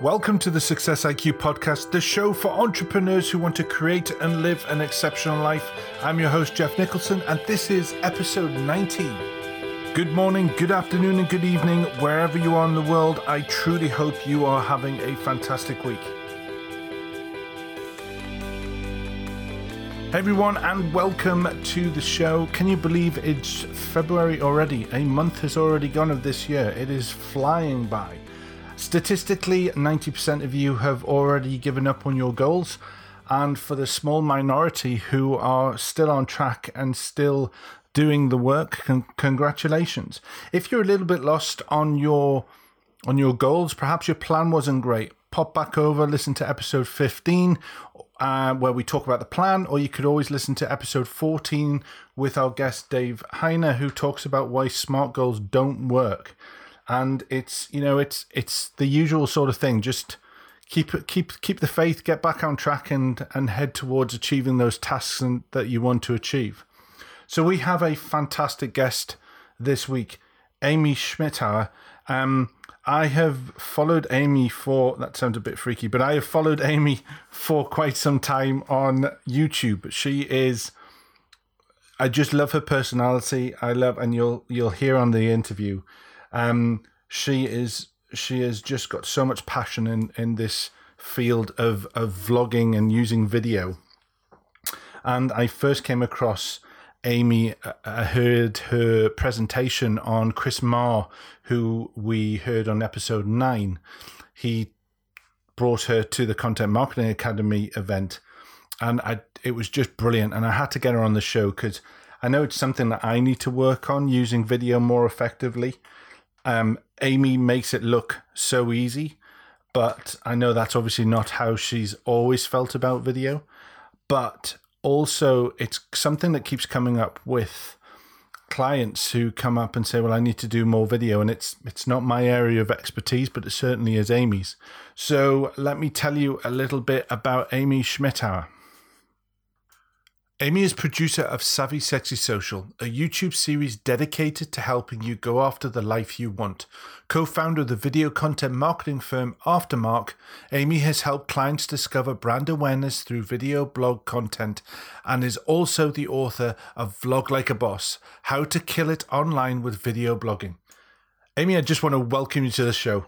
Welcome to the Success IQ podcast, the show for entrepreneurs who want to create and live an exceptional life. I'm your host, Geoff Nicholson, and this is episode 19. Good morning, good afternoon, and good evening, wherever you are in the world. I truly hope you are having a fantastic week. Hey everyone, and welcome to the show. Can you believe it's February already? A month has already gone of this year. It is flying by. Statistically, 90% of you have already given up on your goals. And for the small minority who are still on track and still doing the work, con- congratulations. If you're a little bit lost on your on your goals, perhaps your plan wasn't great, pop back over, listen to episode 15 uh, where we talk about the plan, or you could always listen to episode 14 with our guest Dave Heiner, who talks about why smart goals don't work and it's you know it's it's the usual sort of thing. Just keep keep keep the faith, get back on track, and and head towards achieving those tasks and, that you want to achieve. So we have a fantastic guest this week, Amy Schmittauer. Um, I have followed Amy for that sounds a bit freaky, but I have followed Amy for quite some time on YouTube. She is I just love her personality. I love and you'll you'll hear on the interview um, she is she has just got so much passion in in this field of of vlogging and using video. And I first came across Amy. I uh, uh, heard her presentation on Chris Marr, who we heard on episode nine. He brought her to the Content Marketing Academy event, and I it was just brilliant. And I had to get her on the show because I know it's something that I need to work on using video more effectively. Um, Amy makes it look so easy, but I know that's obviously not how she's always felt about video. But also, it's something that keeps coming up with clients who come up and say, "Well, I need to do more video," and it's it's not my area of expertise, but it certainly is Amy's. So let me tell you a little bit about Amy Schmittauer. Amy is producer of Savvy Sexy Social, a YouTube series dedicated to helping you go after the life you want. Co founder of the video content marketing firm Aftermarq, Amy has helped clients discover brand awareness through video blog content and is also the author of Vlog Like a Boss How to Kill It Online with Video Blogging. Amy, I just want to welcome you to the show.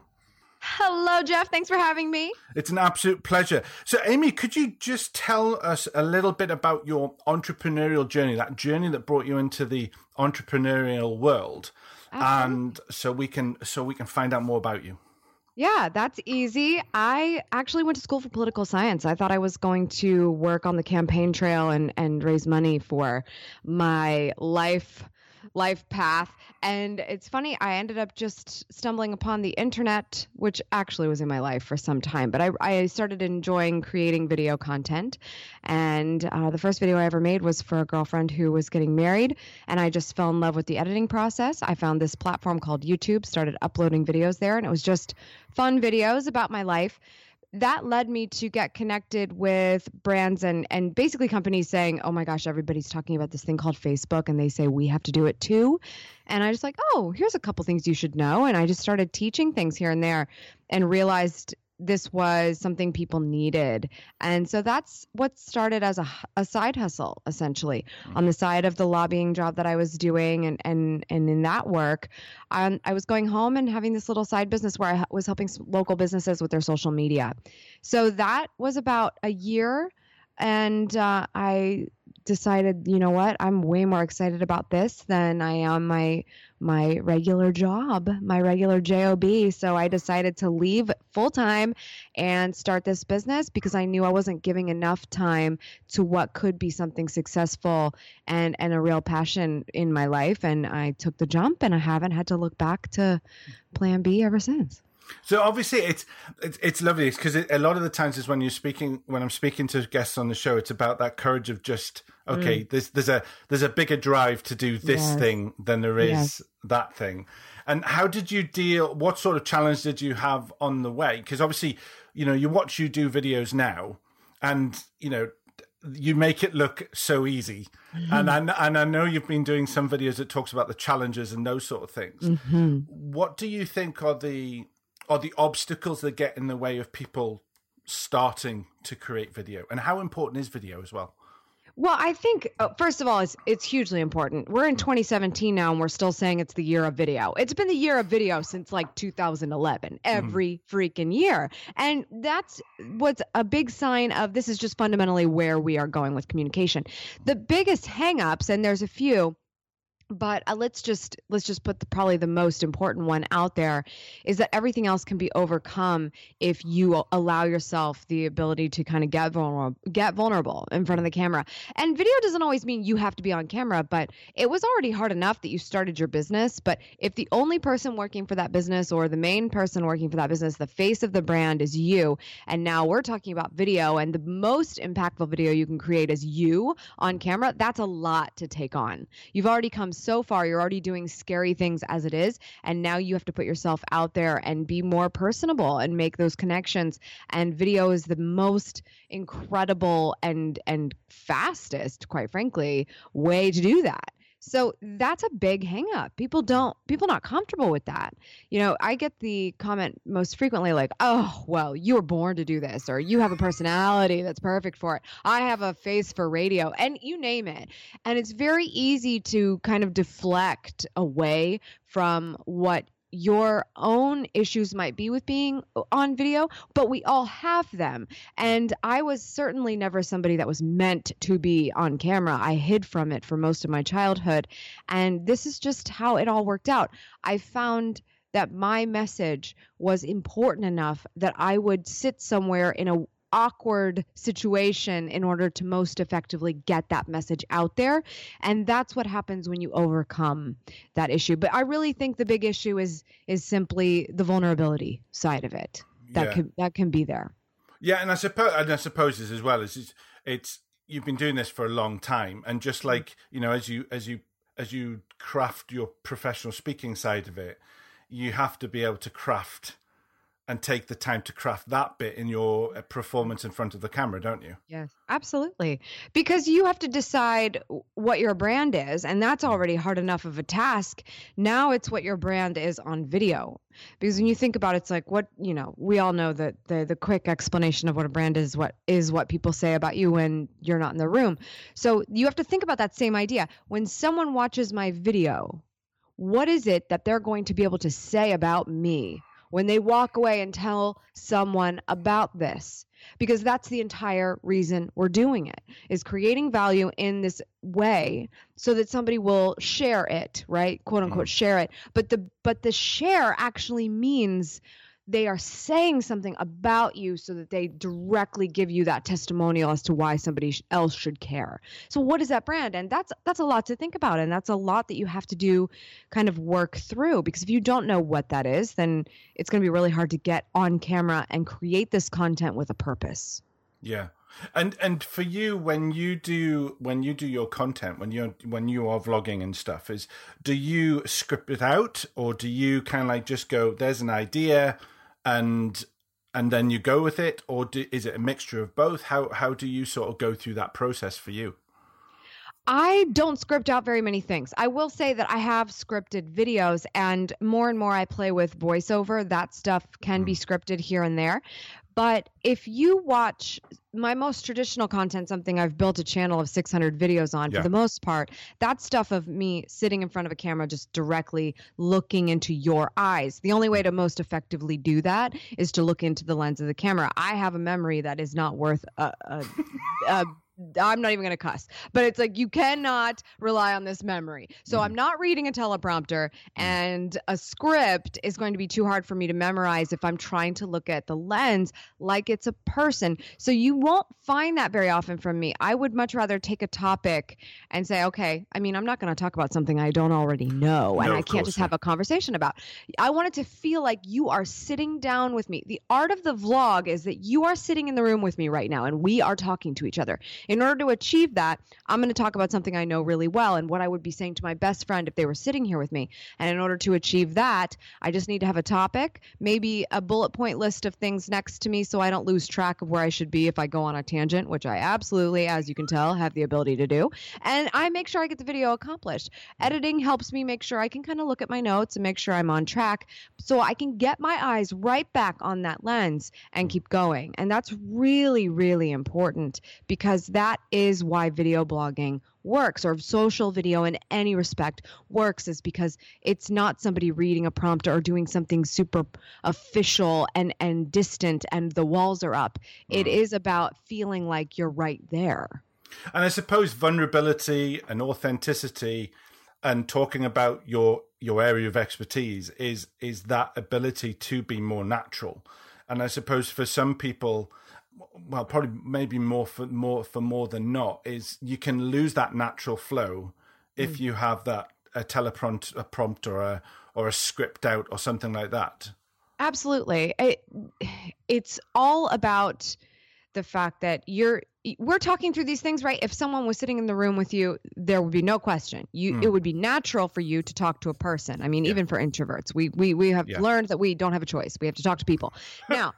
Hello, Geoff. Thanks for having me. It's an absolute pleasure. So, Amy, could you just tell us a little bit about your entrepreneurial journey, that journey that brought you into the entrepreneurial world, Absolutely. and so we can so we can find out more about you. Yeah, that's easy. I actually went to school for political science. I thought I was going to work on the campaign trail and and raise money for my life life path. And it's funny, I ended up just stumbling upon the internet, which actually was in my life for some time. But I, I started enjoying creating video content. And uh, the first video I ever made was for a girlfriend who was getting married. And I just fell in love with the editing process. I found this platform called YouTube, started uploading videos there, and it was just fun videos about my life that led me to get connected with brands and and basically companies saying, "Oh my gosh, everybody's talking about this thing called Facebook and they say we have to do it too." And I just like, "Oh, here's a couple things you should know." And I just started teaching things here and there and realized this was something people needed. And so that's what started as a, a side hustle, essentially, mm-hmm. on the side of the lobbying job that I was doing. And, and, and in that work, um, I was going home and having this little side business where I was helping local businesses with their social media. So that was about a year. And uh, I decided, you know what, I'm way more excited about this than I am my my regular job, my regular job. So I decided to leave full time and start this business because I knew I wasn't giving enough time to what could be something successful and and a real passion in my life. And I took the jump, and I haven't had to look back to Plan B ever since. So obviously it's it's, it's lovely because it, a lot of the times is when you're speaking when I'm speaking to guests on the show, it's about that courage of just okay, mm. there's there's a there's a bigger drive to do this yes. thing than there is yes. that thing. And how did you deal? What sort of challenge did you have on the way? Because obviously, you know, you watch you do videos now, and you know you make it look so easy. Mm-hmm. And I, and I know you've been doing some videos that talks about the challenges and those sort of things. Mm-hmm. What do you think are the are the obstacles that get in the way of people starting to create video, and how important is video as well? Well, I think uh, first of all, it's it's hugely important. We're in 2017 now, and we're still saying it's the year of video. It's been the year of video since like 2011, every mm. freaking year, and that's what's a big sign of this is just fundamentally where we are going with communication. The biggest hangups, and there's a few, but uh, let's just let's just put the, probably the most important one out there is that everything else can be overcome if you allow yourself the ability to kind of get vulnerable get vulnerable in front of the camera. And video doesn't always mean you have to be on camera but it was already hard enough that you started your business. But if the only person working for that business or the main person working for that business the face of the brand is you and now we're talking about video and the most impactful video you can create is you on camera that's a lot to take on. You've already come so far. You're already doing scary things as it is. And now you have to put yourself out there and be more personable and make those connections. And video is the most incredible and and fastest, quite frankly, way to do that. So that's a big hangup. People don't people not comfortable with that. You know, I get the comment most frequently like, "Oh, well, you were born to do this," or "You have a personality that's perfect for it." I have a face for radio, and you name it. And it's very easy to kind of deflect away from what your own issues might be with being on video, but we all have them. And I was certainly never somebody that was meant to be on camera. I hid from it for most of my childhood. And this is just how it all worked out. I found that my message was important enough that I would sit somewhere in a awkward situation in order to most effectively get that message out there. And that's what happens when you overcome that issue. But i really think the big issue is is simply the vulnerability side of it that yeah. can that can be there. Yeah and i suppose and i suppose this as well is it's, it's you've been doing this for a long time and just mm-hmm. like you know as you as you as you craft your professional speaking side of it you have to be able to craft and take the time to craft that bit in your uh, performance in front of the camera, don't you? Yes, absolutely. Because you have to decide what your brand is, and that's already hard enough of a task. Now it's what your brand is on video. Because when you think about it, it's like what, you know, we all know that the the quick explanation of what a brand is what is what people say about you when you're not in the room. So you have to think about that same idea. When someone watches my video, what is it that they're going to be able to say about me? When they walk away and tell someone about this because that's the entire reason we're doing it is creating value in this way so that somebody will share it right quote unquote mm-hmm. share it but the but the share actually means they are saying something about you so that they directly give you that testimonial as to why somebody else should care. So what is that brand? And that's that's a lot to think about and that's a lot that you have to do kind of work through because if you don't know what that is, then it's going to be really hard to get on camera and create this content with a purpose. Yeah. And and for you when you do when you do your content when you when you are vlogging and stuff is do you script it out or do you kind of like just go there's an idea and and then you go with it, or do, is it a mixture of both? How how do you sort of go through that process for you? I don't script out very many things. I will say that I have scripted videos, and more and more I play with voiceover. That stuff can be mm. scripted here and there. But if you watch my most traditional content, something I've built a channel of 600 videos on yeah. for the most part, that stuff of me sitting in front of a camera, just directly looking into your eyes. The only way to most effectively do that is to look into the lens of the camera. I have a memory that is not worth a, a, a I'm not even going to cuss, but it's like you cannot rely on this memory. So mm. I'm not reading a teleprompter, mm. and a script is going to be too hard for me to memorize if I'm trying to look at the lens like it's a person. So you won't find that very often from me. I would much rather take a topic and say, okay, I mean, I'm not going to talk about something I don't already know no, and I can't just have a conversation about. I want it to feel like you are sitting down with me. The art of the vlog is that you are sitting in the room with me right now and we are talking to each other In order to achieve that, I'm going to talk about something I know really well and what I would be saying to my best friend if they were sitting here with me. And in order to achieve that, I just need to have a topic, maybe a bullet point list of things next to me so I don't lose track of where I should be if I go on a tangent, which I absolutely, as you can tell, have the ability to do. And I make sure I get the video accomplished. Editing helps me make sure I can kind of look at my notes and make sure I'm on track so I can get my eyes right back on that lens and keep going. And that's really, really important because that is why video blogging works or social video in any respect works is because it's not somebody reading a prompt or doing something super official and and distant and the walls are up. Mm. it is about feeling like you're right there. And i suppose vulnerability and authenticity and talking about your your area of expertise is is that ability to be more natural. And i suppose for some people well, probably maybe more for more for more than not is you can lose that natural flow if mm. you have that a teleprompt a prompt or a or a script out or something like that. Absolutely, it, it's all about the fact that you're we're talking through these things right if someone was sitting in the room with you there would be no question you mm. it would be natural for you to talk to a person i mean yeah. even for introverts we we we have yeah. learned that we don't have a choice we have to talk to people now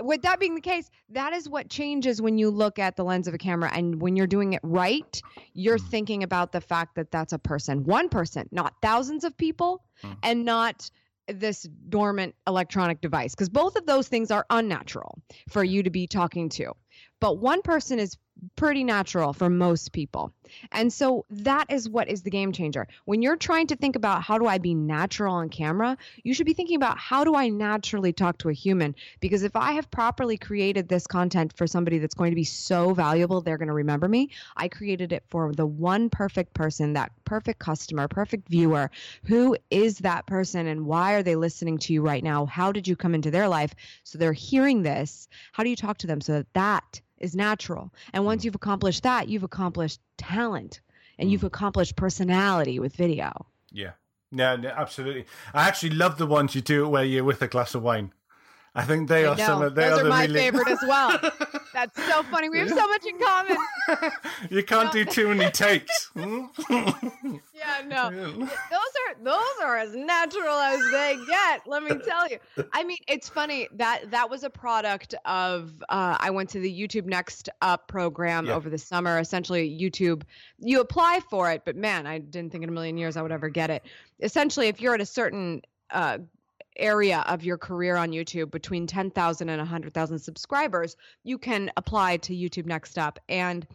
with that being the case, that is what changes when you look at the lens of a camera. And when you're doing it right, you're mm. thinking about the fact that that's a person, one person, not thousands of people, mm. and not this dormant electronic device. Because both of those things are unnatural for you to be talking to. But one person is pretty natural for most people. And so that is what is the game changer. When you're trying to think about how do I be natural on camera, you should be thinking about how do I naturally talk to a human? Because if I have properly created this content for somebody that's going to be so valuable, they're going to remember me. I created it for the one perfect person, that perfect customer, perfect viewer. Who is that person and why are they listening to you right now? How did you come into their life? So they're hearing this. How do you talk to them so that that is natural. And once mm. you've accomplished that, you've accomplished talent and you've mm. accomplished personality with video. Yeah. no, absolutely. I actually love the ones you do where you're with a glass of wine. I think they I are know. some of they Those are, are my really... favorite as well. That's so funny. We have so much in common. you can't do too many takes. yeah, no. Those are those are as natural as they get. Let me tell you. I mean, it's funny that that was a product of. Uh, I went to the YouTube Next Up program yeah. over the summer. Essentially, YouTube. You apply for it, but man, I didn't think in a million years I would ever get it. Essentially, if you're at a certain uh, area of your career on YouTube between 10,000 and 100,000 subscribers, you can apply to YouTube Next Up. And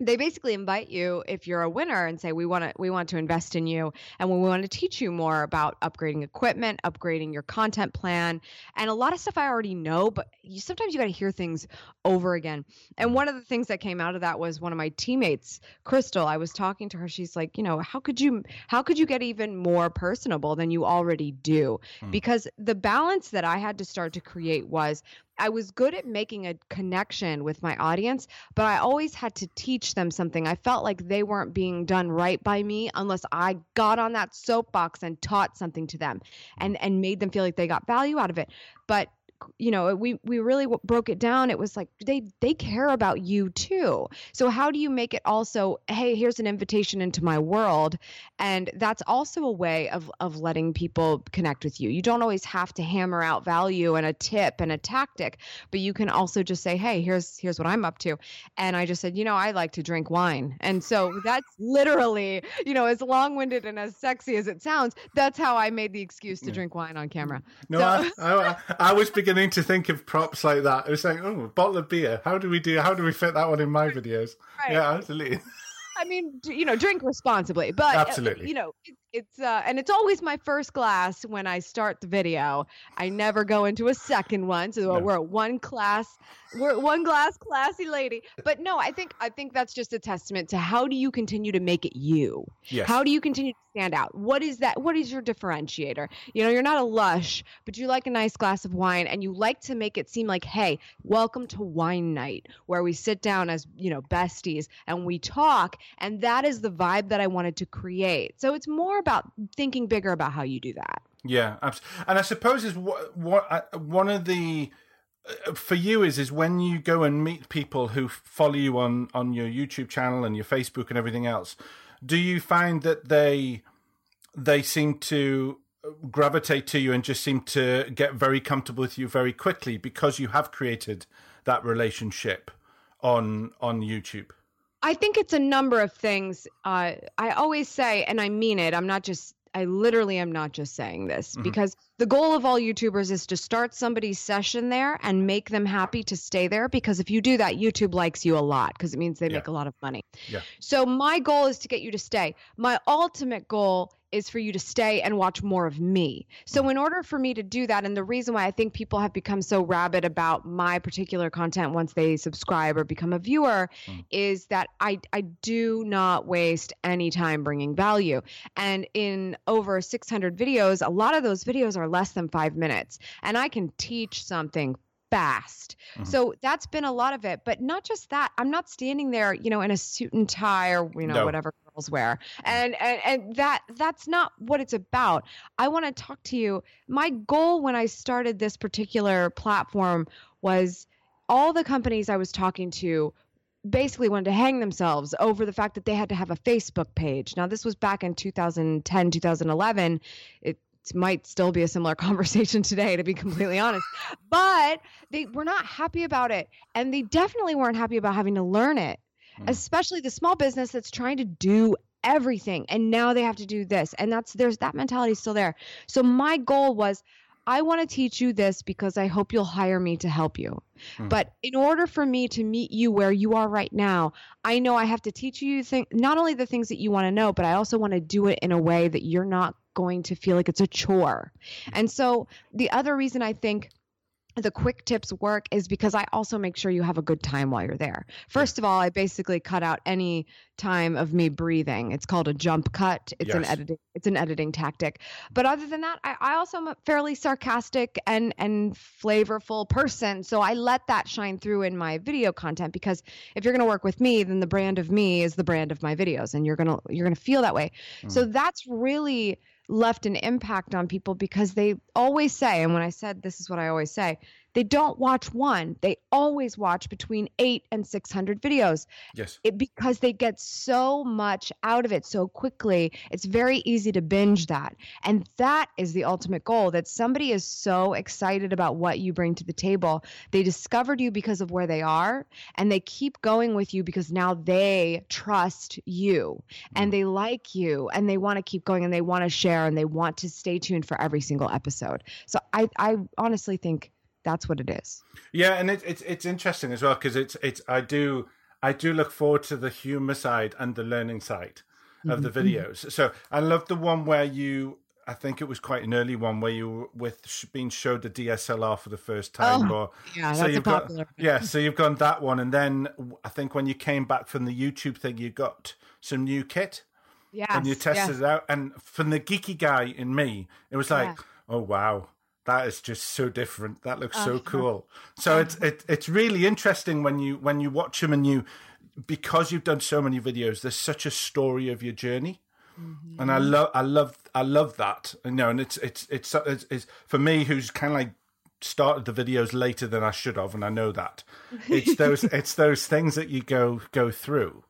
they basically invite you if you're a winner and say we want to we want to invest in you and we want to teach you more about upgrading equipment upgrading your content plan and a lot of stuff i already know but you sometimes you got to hear things over again. And one of the things that came out of that was one of my teammates crystal. I was talking to her. She's like you know how could you how could you get even more personable than you already do? Hmm. because the balance that i had to start to create was I was good at making a connection with my audience, but I always had to teach them something. I felt like they weren't being done right by me unless I got on that soapbox and taught something to them and and made them feel like they got value out of it. But you know we we really broke it down. It was like they they care about you too. So how do you make it also hey here's an invitation into my world? And that's also a way of of letting people connect with you. You don't always have to hammer out value and a tip and a tactic but you can also just say hey here's here's what i'm up to. And i just said you know i like to drink wine. And so that's literally you know as long-winded and as sexy as it sounds that's how i made the excuse to drink wine on camera. No so- I, I, I was beginning to think of props like that. It was saying, "Oh, a bottle of beer. How do we do? How do we fit that one in my videos?" Right. Yeah, absolutely. I mean, you know, drink responsibly, but uh, absolutely, you know, it's uh, and it's always my first glass when I start the video. I never go into a second one, so no. we're at one class, we're one glass, classy lady. But no, I think I think that's just a testament to how do you continue to make it you? Yes. How do you continue to stand out? What is that? What is your differentiator? You know, you're not a lush, but you like a nice glass of wine, and you like to make it seem like, hey, welcome to wine night, where we sit down as you know besties and we talk, and that is the vibe that I wanted to create. So it's more about thinking bigger about how you do that. Yeah, absolutely. And I suppose is what, what one of the uh, for you is is when you go and meet people who follow you on on your YouTube channel and your Facebook and everything else. Do you find that they they seem to gravitate to you and just seem to get very comfortable with you very quickly because you have created that relationship on on YouTube? I think it's a number of things. Uh, I always say, and I mean it. I'm not just. I literally am not just saying this mm-hmm. because the goal of all YouTubers is to start somebody's session there and make them happy to stay there. Because if you do that, YouTube likes you a lot because it means they yeah. make a lot of money. Yeah. So my goal is to get you to stay. My ultimate goal is for you to stay and watch more of me. So, mm. in order for me to do that, and the reason why I think people have become so rabid about my particular content once they subscribe or become a viewer mm. is that I, I do not waste any time bringing value. And in over 600 videos, a lot of those videos are less than five minutes. And I can teach something fast. Mm-hmm. So that's been a lot of it. But not just that. I'm not standing there, you know, in a suit and tie or, you know, no. whatever girls wear. And, and and that that's not what it's about. I want to talk to you. My goal when I started this particular platform was all the companies I was talking to basically wanted to hang themselves over the fact that they had to have a Facebook page. Now, this was back in 2010, 2011. It might still be a similar conversation today, to be completely honest. But they were not happy about it. And they definitely weren't happy about having to learn it, mm. especially the small business that's trying to do everything. And now they have to do this. And that's there's that mentality still there. So my goal was I want to teach you this because I hope you'll hire me to help you. Mm. But in order for me to meet you where you are right now, I know I have to teach you think not only the things that you want to know, but I also want to do it in a way that you're not going to feel like it's a chore. And so the other reason I think the quick tips work is because I also make sure you have a good time while you're there. First of all, I basically cut out any time of me breathing. It's called a jump cut. It's yes. an editing it's an editing tactic. But other than that, I, I also am a fairly sarcastic and and flavorful person. So I let that shine through in my video content because if you're gonna work with me, then the brand of me is the brand of my videos and you're gonna you're gonna feel that way. Mm. So that's really left an impact on people because they always say, and when I said this is what I always say, they don't watch one. They always watch between eight and 600 videos. Yes. It, because they get so much out of it so quickly, it's very easy to binge that. And that is the ultimate goal that somebody is so excited about what you bring to the table. They discovered you because of where they are, and they keep going with you because now they trust you and mm. they like you and they want to keep going and they want to share and they want to stay tuned for every single episode. So I, I honestly think that's what it is. Yeah, and it, it's it's interesting as well because it's it's I do I do look forward to the humor side and the learning side of the mm-hmm. videos. So I love the one where you. I think it was quite an early one where you were with being showed the DSLR for the first time. Oh, or, yeah, so that's you've popular. Got, yeah, so you've gone that one, and then I think when you came back from the YouTube thing, you got some new kit. Yeah, and you tested yes. it out, and from the geeky guy in me, it was like, yeah. oh wow, that is just so different. That looks so uh-huh. cool. So it's it, it's really interesting when you when you watch them and you because you've done so many videos. There's such a story of your journey, mm-hmm. and I love I love I love that. You know, and it's it's it's, it's, it's for me who's kind of like started the videos later than I should have, and I know that. It's those it's those things that you go go through,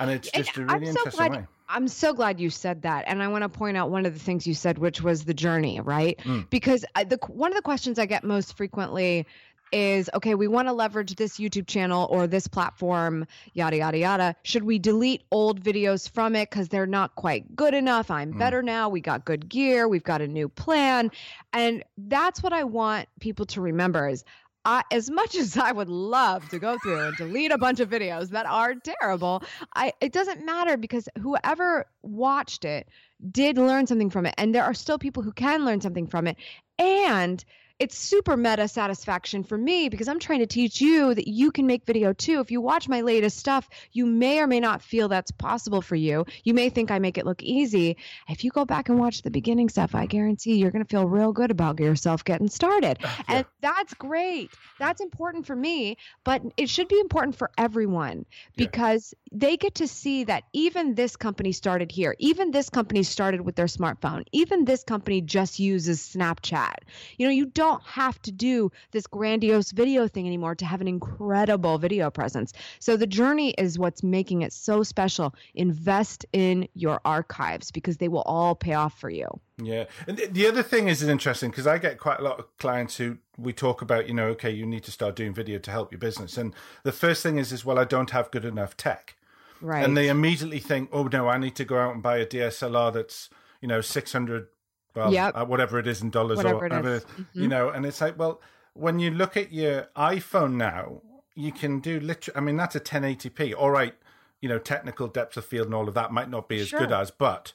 and it's just and a really so interesting glad- way I'm so glad you said that, and I want to point out one of the things you said, which was the journey, right? Mm. Because I, the one of the questions I get most frequently is okay we want to leverage this youtube channel or this platform yada yada yada should we delete old videos from it because they're not quite good enough i'm mm. better now we got good gear we've got a new plan and that's what i want people to remember is I, as much as I would love to go through and delete a bunch of videos that are terrible, I it doesn't matter because whoever watched it did learn something from it, and there are still people who can learn something from it, and it's super meta satisfaction for me because I'm trying to teach you that you can make video too. If you watch my latest stuff, you may or may not feel that's possible for you. You may think I make it look easy. If you go back and watch the beginning stuff, I guarantee you're going to feel real good about yourself getting started. Ah, yeah. And that's great. That's important for me, but it should be important for everyone because yeah. they get to see that even this company started here. Even this company started with their smartphone. Even this company just uses Snapchat. You know, you don't don't have to do this grandiose video thing anymore to have an incredible video presence. So the journey is what's making it so special. Invest in your archives because they will all pay off for you. Yeah. And the other thing is interesting because I get quite a lot of clients who we talk about, you know, okay, you need to start doing video to help your business. And the first thing is, is well, I don't have good enough tech. Right. And they immediately think, oh, no, I need to go out and buy a DSLR that's, you know, 600 well, yep. uh, whatever it is in dollars whatever or whatever, mm-hmm. you know, and it's like, well, when you look at your iPhone now, you can do literally, I mean, that's a 1080p. All right, you know, technical depth of field and all of that might not be as sure. good as, but,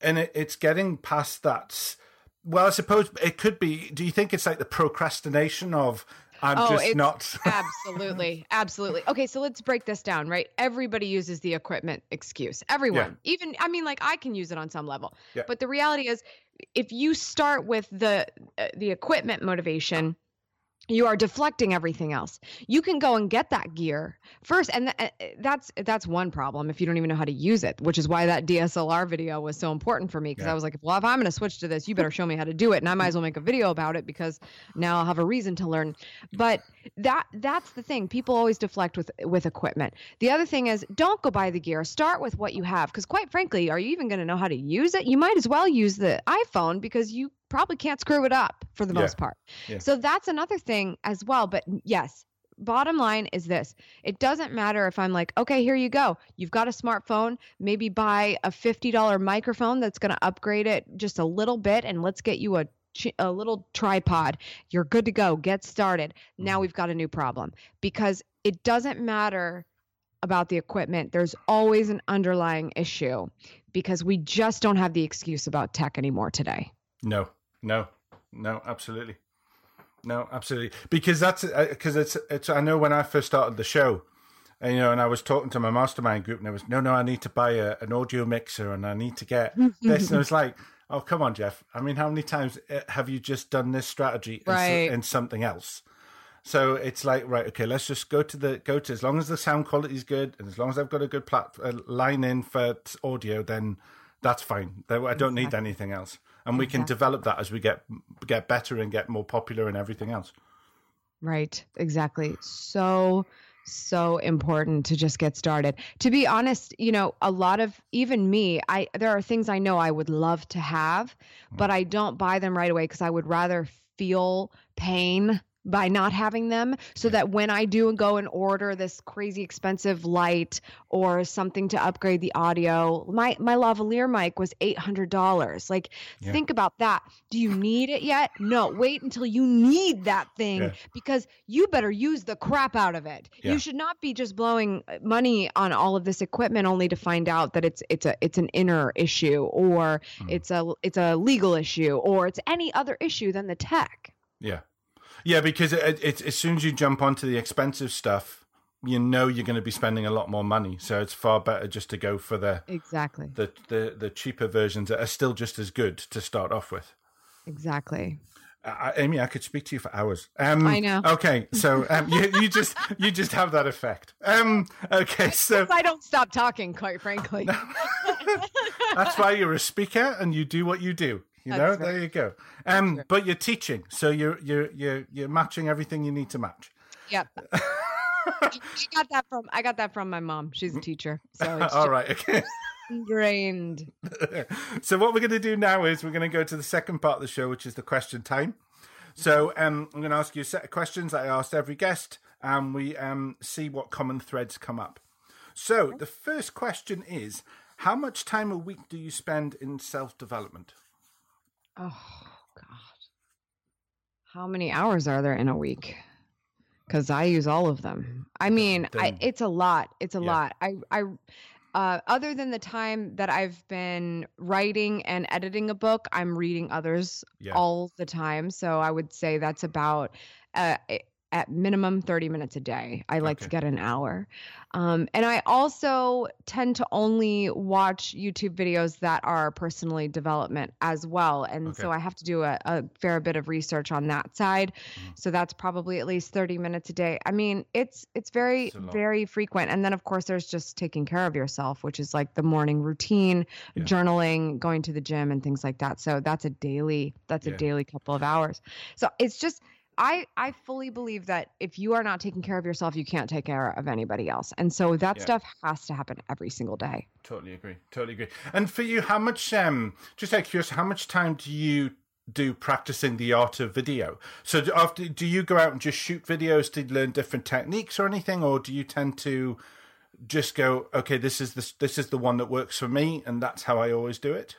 and it, it's getting past that. Well, I suppose it could be. Do you think it's like the procrastination of I'm oh, just not. absolutely. Absolutely. Okay, so let's break this down, right? Everybody uses the equipment excuse. Everyone. Yeah. Even, I mean, like I can use it on some level. Yeah. But the reality is, if you start with the uh, the equipment motivation, you are deflecting everything else. You can go and get that gear first and th- uh, that's that's one problem if you don't even know how to use it which is why that dslr video was so important for me because yeah. i was like well if i'm going to switch to this you better show me how to do it and i might as well make a video about it because now i'll have a reason to learn. But that that's the thing. People always deflect with with equipment. The other thing is don't go buy the gear. Start with what you have because quite frankly are you even going to know how to use it? You might as well use the iphone because you probably can't screw it up for the yeah. most part. Yeah. So that's another thing as well. But yes, bottom line is this it doesn't matter if I'm like, okay, here you go. You've got a smartphone. Maybe buy a $50 microphone that's going to upgrade it just a little bit and let's get you a a little tripod. You're good to go. Get started. Now mm-hmm. we've got a new problem because it doesn't matter about the equipment. There's always an underlying issue because we just don't have the excuse about tech anymore today. No, no, no, absolutely, no, absolutely. Because that's because uh, it's it's. I know when I first started the show, and you know, and I was talking to my mastermind group, and I was no, no, I need to buy a, an audio mixer, and I need to get this, and I was like, oh, come on, Geoff. I mean, how many times uh, have you just done this strategy right. in, in something else? So it's like, right, okay, let's just go to the go to as long as the sound quality is good, and as long as I've got a good plat, uh, line in for audio, then that's fine. I don't need anything else and we can develop that as we get get better and get more popular and everything else. Right. Exactly. So so important to just get started. To be honest you know a lot of even me i there are things i know i would love to have but mm. i don't buy them right away because i would rather feel pain by not having them so that when I do go and order this crazy expensive light or something to upgrade the audio, my my lavalier mic was $800. Like yeah. think about that. Do you need it yet? No, wait until you need that thing yeah. because you better use the crap out of it. Yeah. You should not be just blowing money on all of this equipment only to find out that it's it's a it's an inner issue or mm. it's a it's a legal issue or it's any other issue than the tech. Yeah. Yeah, because it, it, as soon as you jump onto the expensive stuff, you know you're going to be spending a lot more money. So it's far better just to go for the exactly the the, the cheaper versions that are still just as good to start off with. Exactly. Uh, Amy, I could speak to you for hours. Um, I know. Okay, so um, you, you just you just have that effect. Um, okay, so I don't stop talking, quite frankly. That's why you're a speaker and you do what you do. You know, there you go. Um, but you're teaching, so you're you're you're you're matching everything you need to match. Yep. I got that from I got that from my mom. She's a teacher. So all right, okay. Ingrained. so what we're going to do now is we're going to go to the second part of the show, which is the question time. So um, I'm going to ask you a set of questions that I asked every guest, and we um, see what common threads come up. So the first question is: How much time a week do you spend in self development? Oh God. How many hours are there in a week? Because I use all of them. I mean, I, it's a lot. It's a yeah. lot. I, I, uh, other than the time that I've been writing and editing a book, I'm reading others yeah. all the time. So I would say that's about uh, at minimum 30 minutes a day. I like okay. to get an hour. Um, and I also tend to only watch YouTube videos that are personally development as well. And okay. so I have to do a, a, fair bit of research on that side. Mm-hmm. So that's probably at least 30 minutes a day. I mean, it's it's very, very frequent. And then of course there's just taking care of yourself, which is like the morning routine, yeah. journaling, going to the gym and things like that. So that's a daily, that's yeah. a daily couple of hours. So it's just I I fully believe that if you are not taking care of yourself, you can't take care of anybody else. And so that yeah. stuff has to happen every single day. Totally agree. Totally agree. And for you, how much um just out of curiosity, how much time do you do practicing the art of video? So do, after do you go out and just shoot videos to learn different techniques or anything, or do you tend to just go, okay, this is the this is the one that works for me, and that's how I always do it?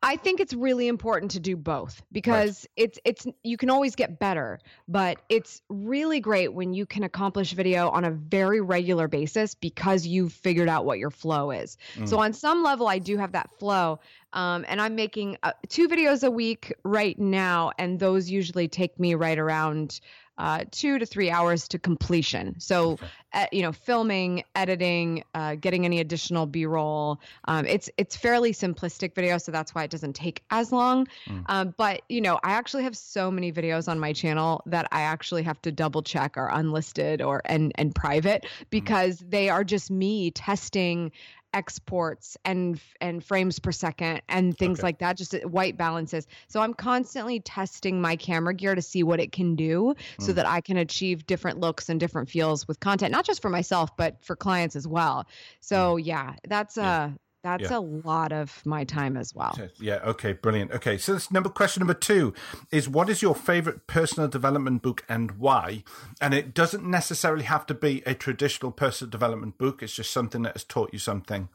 I think it's really important to do both because right. it's it's you can always get better, but it's really great when you can accomplish video on a very regular basis because you've figured out what your flow is. Mm. So on some level, I do have that flow, um, and I'm making uh, two videos a week right now, and those usually take me right around uh, two to three hours to completion. So, uh, you know, filming, editing, uh, getting any additional B-roll. Um, it's it's fairly simplistic video, so that's why it doesn't take as long. Mm. Um, but you know, I actually have so many videos on my channel that I actually have to double check are unlisted or and and private mm. because mm. they are just me testing exports and and frames per second and things okay. like that just uh, white balances so i'm constantly testing my camera gear to see what it can do mm. so that i can achieve different looks and different feels with content not just for myself but for clients as well so mm. yeah that's yeah. uh that's yeah. a lot of my time as well. Yeah. Okay. Brilliant. Okay. So this number question number two is what is your favorite personal development book and why? And it doesn't necessarily have to be a traditional personal development book. It's just something that has taught you something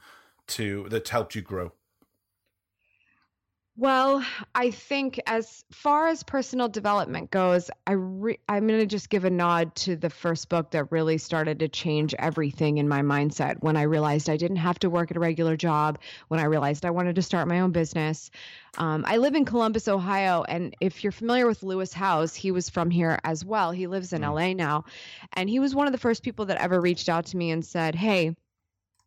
to that helped you grow. Well, I think as far as personal development goes, I re- I'm going to just give a nod to the first book that really started to change everything in my mindset when I realized I didn't have to work at a regular job, when I realized I wanted to start my own business. Um, I live in Columbus, Ohio, and if you're familiar with Lewis Howes, he was from here as well. He lives in mm. LA now, and he was one of the first people that ever reached out to me and said, "Hey,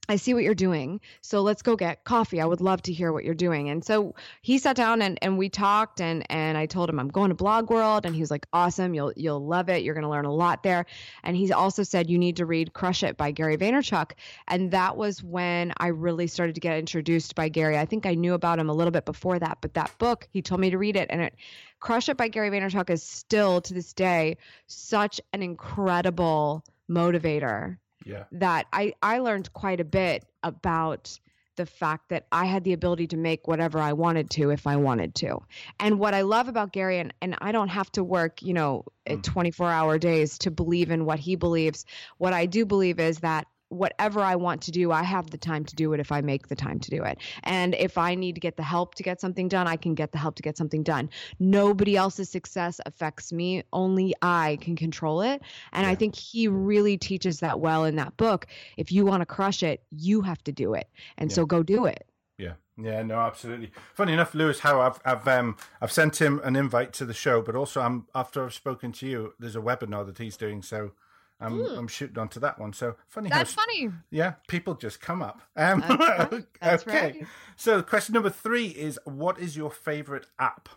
I see what you're doing. So let's go get coffee. I would love to hear what you're doing. And so he sat down and, and we talked and, and I told him I'm going to blog world and he was like, awesome. You'll, you'll love it. You're going to learn a lot there. And he also said, you need to read Crush It by Gary Vaynerchuk. And that was when I really started to get introduced by Gary. I think I knew about him a little bit before that, but that book, he told me to read it and it, Crush It by Gary Vaynerchuk is still to this day such an incredible motivator yeah. that I, I learned quite a bit about the fact that I had the ability to make whatever I wanted to if I wanted to. And what I love about Gary, and, and I don't have to work, you know, mm. 24 hour days to believe in what he believes. What I do believe is that whatever I want to do, I have the time to do it if I make the time to do it. And if I need to get the help to get something done, I can get the help to get something done. Nobody else's success affects me, only I can control it. And yeah. I think he really teaches that well in that book. If you want to crush it, you have to do it. And yeah. so go do it. Yeah. Yeah, no, absolutely. Funny enough, Lewis, how I've I've um I've sent him an invite to the show, but also I'm after I've spoken to you, there's a webinar that he's doing, so I'm mm. I'm shooting onto that one. So funny. That's how, funny. Yeah, people just come up. Um, that's, that's okay. Right. So question number three is: What is your favorite app?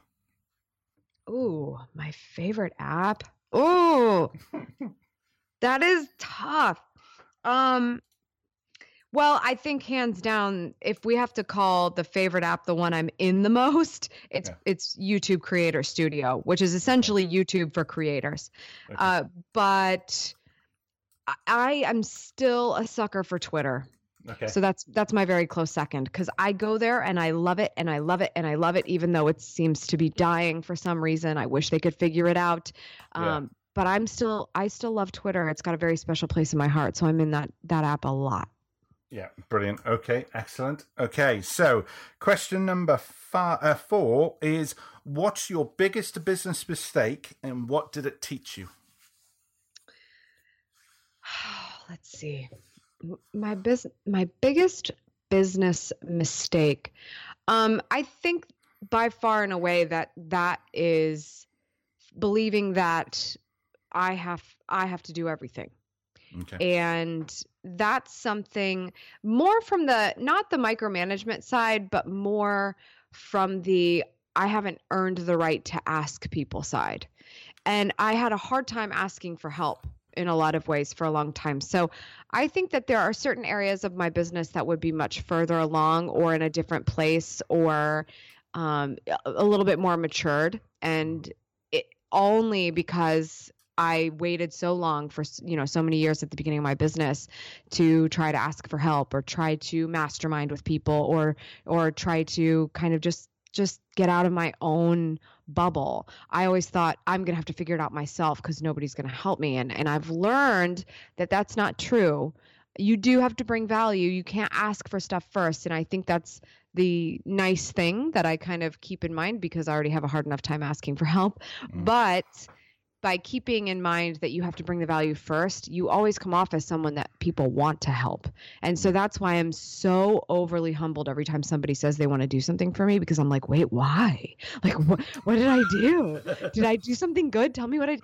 Ooh, my favorite app. Ooh, that is tough. Um, well, I think hands down, if we have to call the favorite app the one I'm in the most, it's okay. it's YouTube Creator Studio, which is essentially YouTube for creators. Okay. Uh, but I am still a sucker for Twitter. Okay. So that's that's my very close second because I go there and I love it and I love it and I love it even though it seems to be dying for some reason. I wish they could figure it out. Um, yeah. But I'm still I still love Twitter. It's got a very special place in my heart. So I'm in that that app a lot. Yeah, brilliant. Okay, excellent. Okay, so question number five, uh, four is: What's your biggest business mistake, and what did it teach you? Let's see. My business, my biggest business mistake. Um, I think by far and away that that is believing that I have I have to do everything. Okay. And that's something more from the not the micromanagement side, but more from the I haven't earned the right to ask people side. And I had a hard time asking for help in a lot of ways for a long time. So I think that there are certain areas of my business that would be much further along or in a different place or um, a little bit more matured. And it only because I waited so long for you know so many years at the beginning of my business to try to ask for help or try to mastermind with people or or try to kind of just just get out of my own bubble. I always thought I'm going to have to figure it out myself because nobody's going to help me. And, and I've learned that that's not true. You do have to bring value. You can't ask for stuff first. And I think that's the nice thing that I kind of keep in mind because I already have a hard enough time asking for help. Mm. But by keeping in mind that you have to bring the value first, you always come off as someone that people want to help. And so that's why I'm so overly humbled every time somebody says they want to do something for me because I'm like, wait, why? Like, what, what did I do? did I do something good? Tell me what I,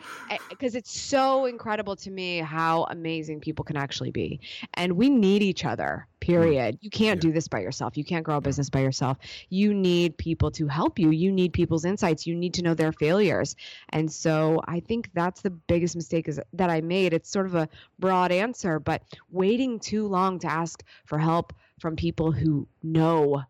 because it's so incredible to me how amazing people can actually be. And we need each other Mm. period. You can't yeah. do this by yourself. You can't grow a business by yourself. You need people to help you. You need people's insights. You need to know their failures. And so I think that's the biggest mistake is that I made. It's sort of a broad answer, but waiting too long to ask for help from people who know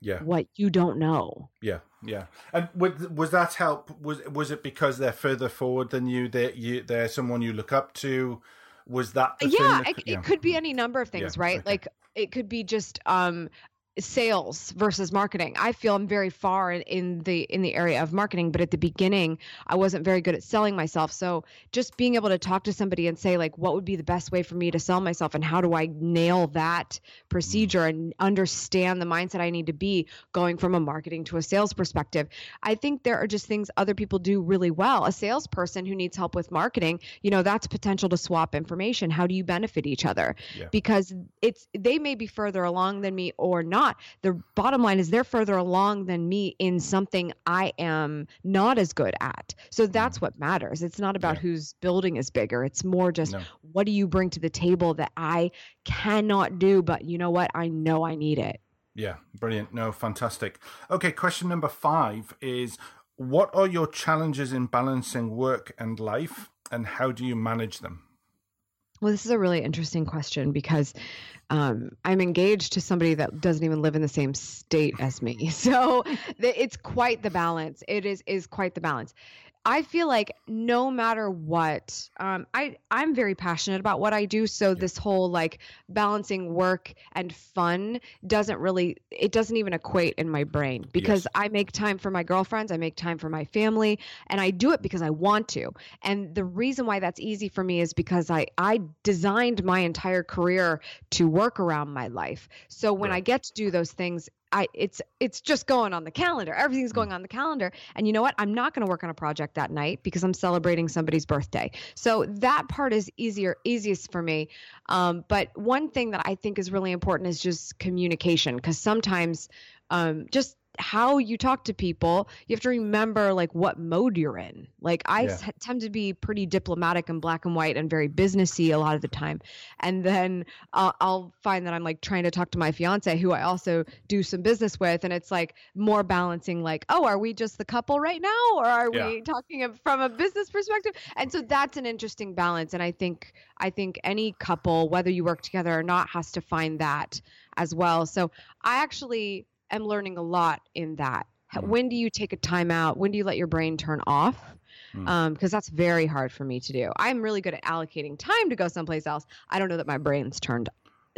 yeah. what you don't know. Yeah, yeah. And was, was that help? Was was it because they're further forward than you? That you they're someone you look up to? Was that yeah, that, it, yeah, it, could be mm. any number of things, yeah, right? Okay. Like it could be just um sales versus marketing. I feel I'm very far in, in, the in the area of marketing, but at the beginning I wasn't very good at selling myself. So just being able to talk to somebody and say like what would be the best way for me to sell myself and how do I nail that procedure and understand the mindset I need to be going from a marketing to a sales perspective. I think there are just things other people do really well. A salesperson who needs help with marketing, you know, that's potential to swap information. How do you benefit each other? Yeah. Because it's they may be further along than me or not not. The bottom line is they're further along than me in something I am not as good at. So that's mm. what matters. It's not about yeah. whose building is bigger. It's more just no. what do you bring to the table that I cannot do, but you know what? I know I need it. Yeah, brilliant. No, fantastic. Okay, question number five is what are your challenges in balancing work and life, and how do you manage them? Well, this is a really interesting question because um, I'm engaged to somebody that doesn't even live in the same state as me. So it's quite the balance. It is is quite the balance. I feel like no matter what, um, I I'm very passionate about what I do. So this whole like balancing work and fun doesn't really it doesn't even equate in my brain because yes. I make time for my girlfriends, I make time for my family, and I do it because I want to. And the reason why that's easy for me is because I I designed my entire career to work around my life. So when I get to do those things, I it's it's just going on the calendar. Everything's going mm. on the calendar. And you know what? I'm not going to work on a project that night because I'm celebrating somebody's birthday. So that part is easier easiest for me. Um, but one thing that I think is really important is just communication because sometimes um, just how you talk to people you have to remember like what mode you're in like i yeah. tend to be pretty diplomatic and black and white and very businessy a lot of the time and then uh, i'll find that i'm like trying to talk to my fiance who i also do some business with and it's like more balancing like oh are we just the couple right now or are yeah. we talking from a business perspective and so that's an interesting balance and i think i think any couple whether you work together or not has to find that as well so i actually am learning a lot in that. Mm. When do you take a time out? When do you let your brain turn off? Because mm. um, that's very hard for me to do. I'm really good at allocating time to go someplace else. I don't know that my brain's turned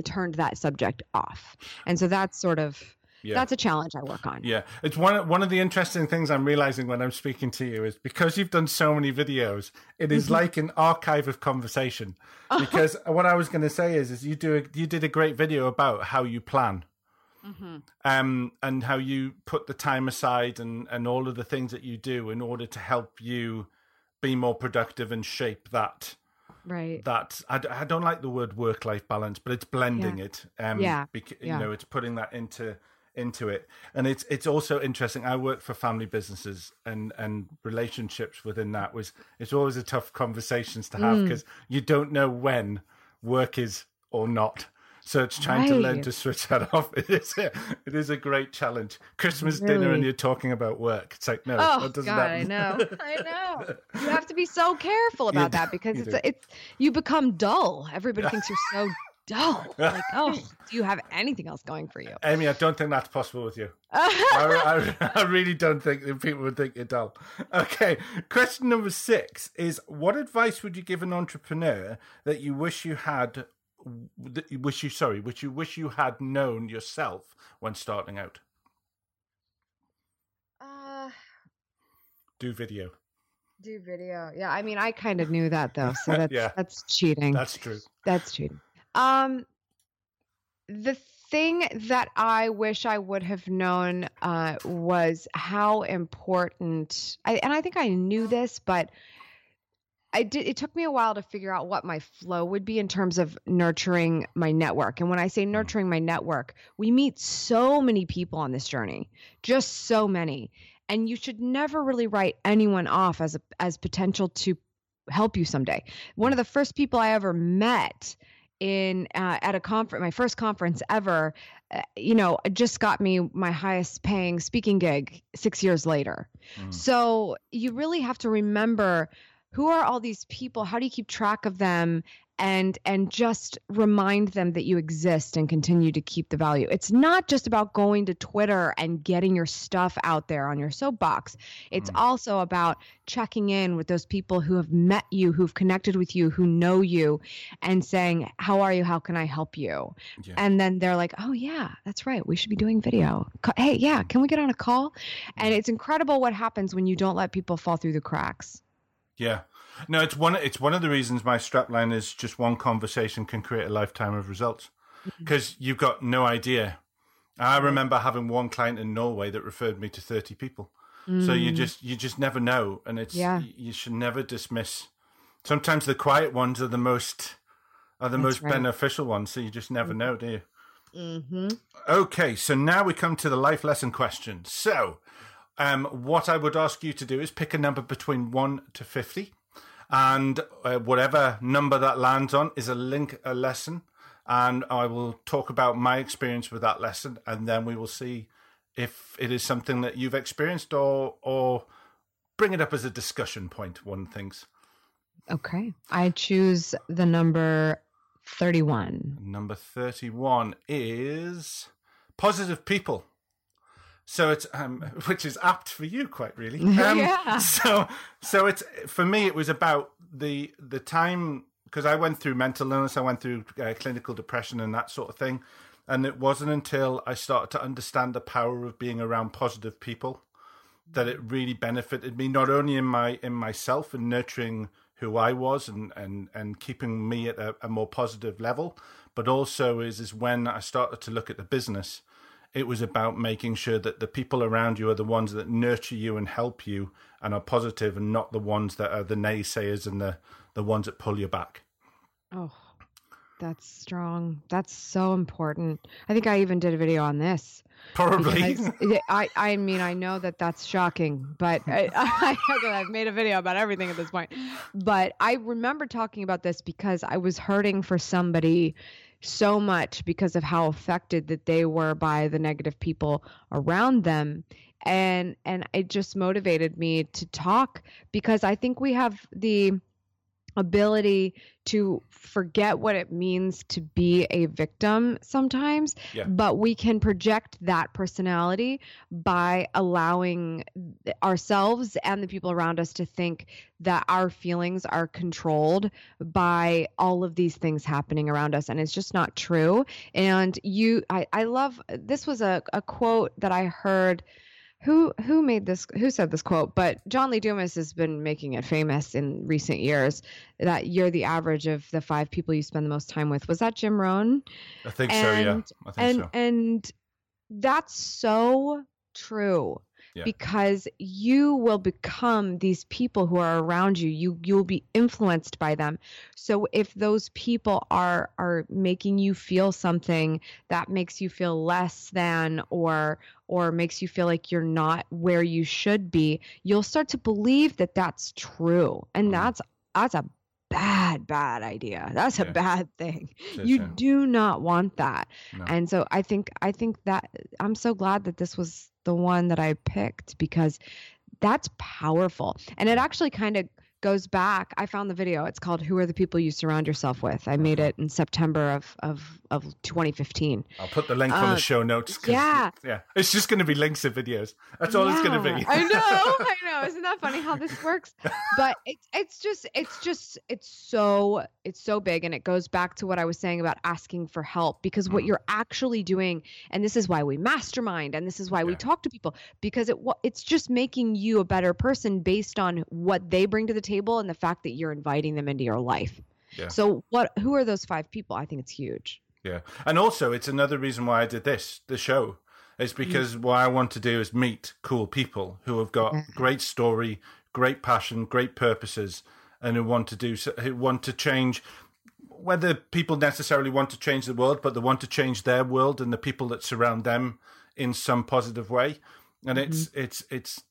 turned that subject off, and so that's sort of yeah. that's a challenge I work on. Yeah, it's one one of the interesting things I'm realizing when I'm speaking to you is because you've done so many videos, it is mm-hmm. like an archive of conversation. Because what I was going to say is, is you do a, you did a great video about how you plan Mm-hmm. Um, and how you put the time aside and, and all of the things that you do in order to help you be more productive and shape that right that I, I don't like the word work life balance but it's blending yeah. it um yeah. Bec- yeah. you know it's putting that into into it and it's it's also interesting i work for family businesses and and relationships within that was it's always a tough conversations to have because mm. you don't know when work is or not so it's trying right. to learn to switch that off. It is a, it is a great challenge. Christmas really? dinner and you're talking about work. It's like no, oh, that doesn't God, happen. I know, I know. You have to be so careful about that because it's it's you become dull. Everybody thinks you're so dull. Like, oh, do you have anything else going for you? Amy, I don't think that's possible with you. I, I, I, really don't think people would think you're dull. Okay, question number six is What advice would you give an entrepreneur that you wish you had wish you sorry, which you wish you had known yourself when starting out? Uh, do video. Do video. Yeah, I mean, I kind of knew that though, so that's yeah. that's cheating. That's true. That's cheating. Um, the thing that I wish I would have known uh, was how important. I, and I think I knew this, but I did it took me a while to figure out what my flow would be in terms of nurturing my network. And when I say mm. nurturing my network, we meet so many people on this journey. Just so many. And you should never really write anyone off as a, as potential to help you someday. One of the first people I ever met in uh, at a conference, my first conference ever, uh, you know, just got me my highest paying speaking gig six years later. Mm. So you really have to remember who are all these people? How do you keep track of them? And and just remind them that you exist and continue to keep the value. It's not just about going to twitter and getting your stuff out there on your soapbox. It's mm. also about checking in with those people who have met you who've connected with you who know you and saying how are you? How can i help you? Yeah. and then they're like oh yeah that's right. We should be doing video. Hey yeah can we get on a call? And it's incredible what happens when you don't let people fall through the cracks yeah. No, it's one. It's one of the reasons my strapline is just one conversation can create a lifetime of results because mm-hmm. you've got no idea. I remember having one client in Norway that referred me to thirty people. Mm. So you mm. just you just never know, and it's yeah. you should never dismiss. Sometimes the quiet ones are the most are the That's most right. beneficial ones. So you just never mm-hmm. know, do you? Mm-hmm. Okay, so now we come to the life lesson question. So, um, what I would ask you to do is pick a number between 1 to 50. And uh, whatever number that lands on is a link, a lesson. And I will talk about my experience with that lesson. And then we will see if it is something that you've experienced or, or bring it up as a discussion point, one thinks. Okay. I choose the number 31. Number 31 is positive people. So it's um, which is apt for you, quite really. Um, yeah. So so it's for me. It was about the the time because I went through mental illness, I went through uh, clinical depression and that sort of thing, and it wasn't until I started to understand the power of being around positive people that it really benefited me not only in my in myself and nurturing who I was and and and keeping me at a, a more positive level, but also is is when I started to look at the business it was about making sure that the people around you are the ones that nurture you and help you and are positive and not the ones that are the naysayers and the, the ones that pull you back. Oh, that's strong. That's so important. I think I even did a video on this. Probably. I, I mean, I know that that's shocking, but I, I, I've made a video about everything at this point. But I remember talking about this because I was hurting for somebody so much because of how affected that they were by the negative people around them. And and it just motivated me to talk because i think we have the ability to forget what it means to be a victim sometimes yeah. but we can project that personality by allowing ourselves and the people around us to think that our feelings are controlled by all of these things happening around us and it's just not true and you i, I love this was a, a quote that i heard who who made this who said this quote? But john lee dumas has been making it famous in recent years. That you're the average of the five people you spend the most time with. Was that jim rohn? I think and, so yeah. I think and so. and that's so true yeah. because you will become these people who are around you. You you will be influenced by them. So if those people are are making you feel something that makes you feel less than or or makes you feel like you're not where you should be, you'll start to believe that that's true. And mm-hmm. that's that's a bad bad idea that's a bad thing you do not want that no. and so i think i think that i'm so glad that this was the one that i picked because that's powerful. And it mm. actually kind of goes back. I found the video. It's called "Who Are the People You Surround Yourself With." I made it in September of of, of 2015. I'll put the link uh, on the uh, show notes. Yeah, yeah. It's just going to be links to videos. That's all yeah, it's going to be. I know, I know. Isn't that funny how this works? But it's it's just it's just it's so it's so big, and it goes back to what I was saying about asking for help because what mm. you're actually doing, and this is why we mastermind, and this is why yeah. we talk to people because it it's just making you a better person based on what they bring to the table table and the fact that you're inviting them into your life. Yeah. So what who are those five people? I think it's huge. Yeah. And also it's another reason why I did this, the show. Is because mm-hmm. what I want to do is meet cool people who have got yeah. great story, great passion, great purposes, and who want to do who want to change whether people necessarily want to change the world, but they want to change their world and the people that surround them in some positive way. And mm-hmm. it's it's it's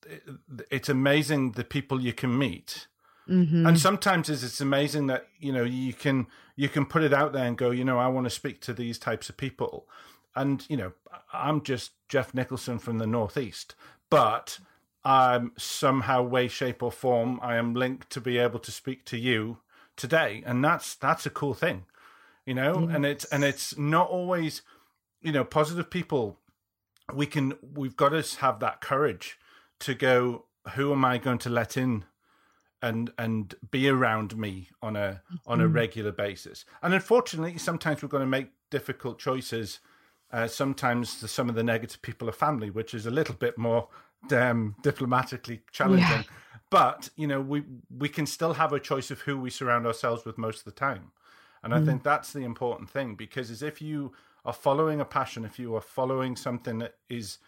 it's amazing the people you can meet Mm-hmm. And sometimes it's, it's amazing that you know you can you can put it out there and go, you know, I want to speak to these types of people, and you know, I'm just Geoff Nicholson from the Northeast, but I'm somehow, way, shape, or form, I am linked to be able to speak to you today, and that's that's a cool thing, you know, yes. and it's and it's not always, you know, positive people. We can we've got to have that courage to go. Who am I going to let in and and be around me on a on a mm-hmm. regular basis. And unfortunately, sometimes we're going to make difficult choices. Uh, sometimes the, some of the negative people are family, which is a little bit more um, diplomatically challenging. Yeah. But you know, we we can still have a choice of who we surround ourselves with most of the time, and I mm. think that's the important thing because as if you are following a passion, if you are following something that is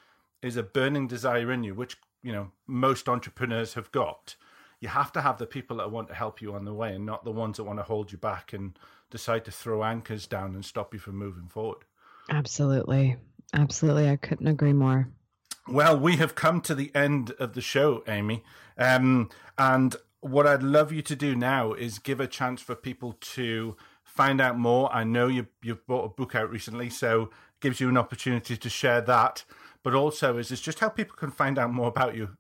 is a burning desire in you, which you know most entrepreneurs have got, you have to have the people that want to help you on the way and not the ones that want to hold you back and decide to throw anchors down and stop you from moving forward. Absolutely. Absolutely. I couldn't agree more. Well, we have come to the end of the show, Amy. Um, and what I'd love you to do now is give a chance for people to find out more. I know you, you've brought a book out recently, so gives you an opportunity to share that. But also, is just how people can find out more about you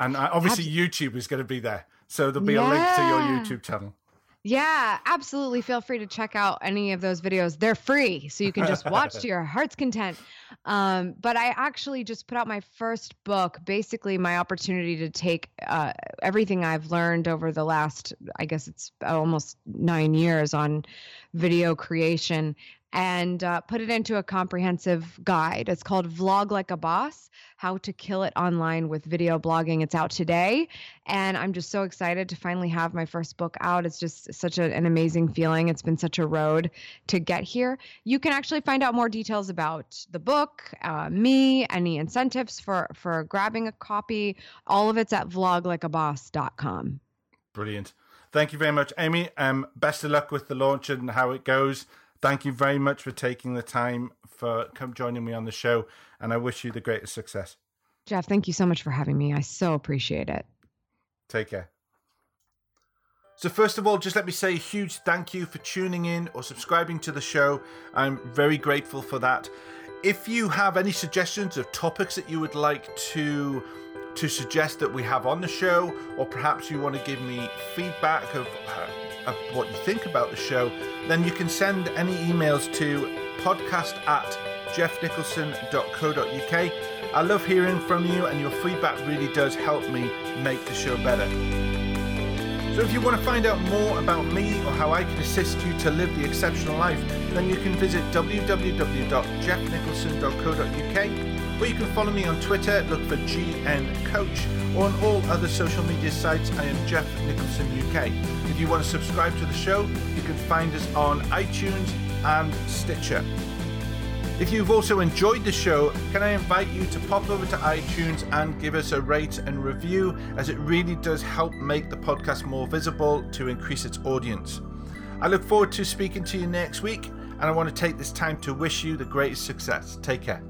and obviously, YouTube is going to be there. So there'll be yeah. a link to your YouTube channel. Yeah, absolutely. Feel free to check out any of those videos. They're free, so you can just watch to your heart's content. Um, but I actually just put out my first book, basically my opportunity to take uh, everything I've learned over the last, I guess it's almost nine years on video creation and uh, put it into a comprehensive guide. It's called Vlog Like a Boss How to Kill It Online with Video Blogging. It's out today. And I'm just so excited to finally have my first book out. It's just such a, an amazing feeling. It's been such a road to get here. You can actually find out more details about the book, uh, me, any incentives for, for grabbing a copy. All of it's at vloglikeaboss.com. Brilliant. Thank you very much, Amy. Um, best of luck with the launch and how it goes. Thank you very much for taking the time for come joining me on the show, and I wish you the greatest success. Geoff, thank you so much for having me. I so appreciate it. Take care. So, first of all, just let me say a huge thank you for tuning in or subscribing to the show. I'm very grateful for that. If you have any suggestions of topics that you would like to to suggest that we have on the show, or perhaps you want to give me feedback of uh, of what you think about the show, then you can send any emails to podcast at geoffnicholson.co.uk. I love hearing from you, and your feedback really does help me make the show better. So, if you want to find out more about me or how I can assist you to live the exceptional life, then you can visit www.geoffnicholson.co.uk or you can follow me on Twitter, look for GN Coach, or on all other social media sites, I am Geoff Nicholson UK. You want to subscribe to the show, you can find us on iTunes and Stitcher. If you've also enjoyed the show, can I invite you to pop over to iTunes and give us a rate and review, as it really does help make the podcast more visible to increase its audience. I look forward to speaking to you next week, and I want to take this time to wish you the greatest success. Take care.